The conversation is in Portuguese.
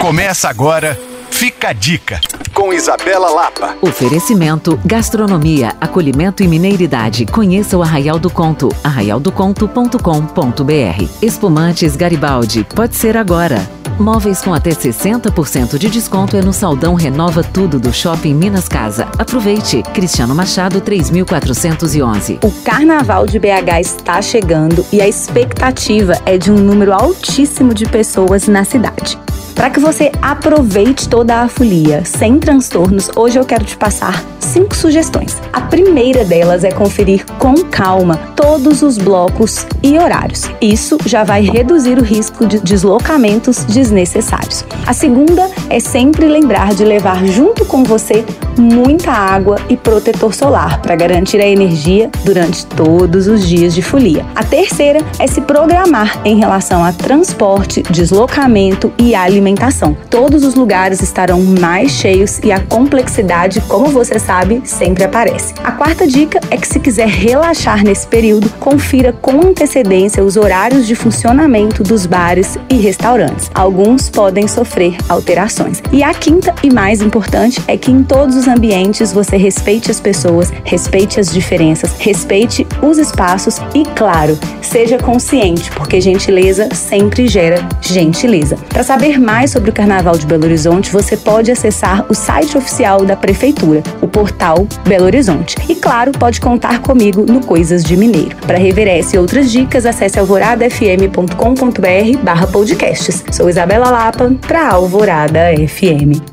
Começa agora, fica a dica, com Isabela Lapa. Oferecimento, gastronomia, acolhimento e mineiridade. Conheça o Arraial do Conto, arraialdoconto.com.br. Espumantes Garibaldi, pode ser agora. Móveis com até 60% de desconto é no Saldão Renova Tudo do Shopping Minas Casa. Aproveite. Cristiano Machado 3411. O Carnaval de BH está chegando e a expectativa é de um número altíssimo de pessoas na cidade. Para que você aproveite toda a folia. Sem transtornos, hoje eu quero te passar cinco sugestões. A primeira delas é conferir com calma todos os blocos e horários. Isso já vai reduzir o risco de deslocamentos desnecessários. A segunda é sempre lembrar de levar junto com você muita água e protetor solar para garantir a energia durante todos os dias de folia. A terceira é se programar em relação a transporte, deslocamento e alimentação. Todos os lugares estarão mais cheios e a complexidade, como você sabe, sempre aparece. A quarta dica é que se quiser relaxar nesse período, confira com antecedência os horários de funcionamento dos bares e restaurantes. Alguns podem sofrer alterações. E a quinta e mais importante é que em todos os ambientes você respeite as pessoas, respeite as diferenças, respeite os espaços e, claro, seja consciente, porque gentileza sempre gera gentileza. Para saber mais sobre o Carnaval de Belo Horizonte, você pode acessar o site oficial da Prefeitura, o portal Belo Horizonte. E, claro, pode contar comigo no Coisas de Mineiro. Para rever essa e outras dicas, acesse alvoradafm.com.br barra podcasts. Sou Isabela Lapa para Alvorada FM.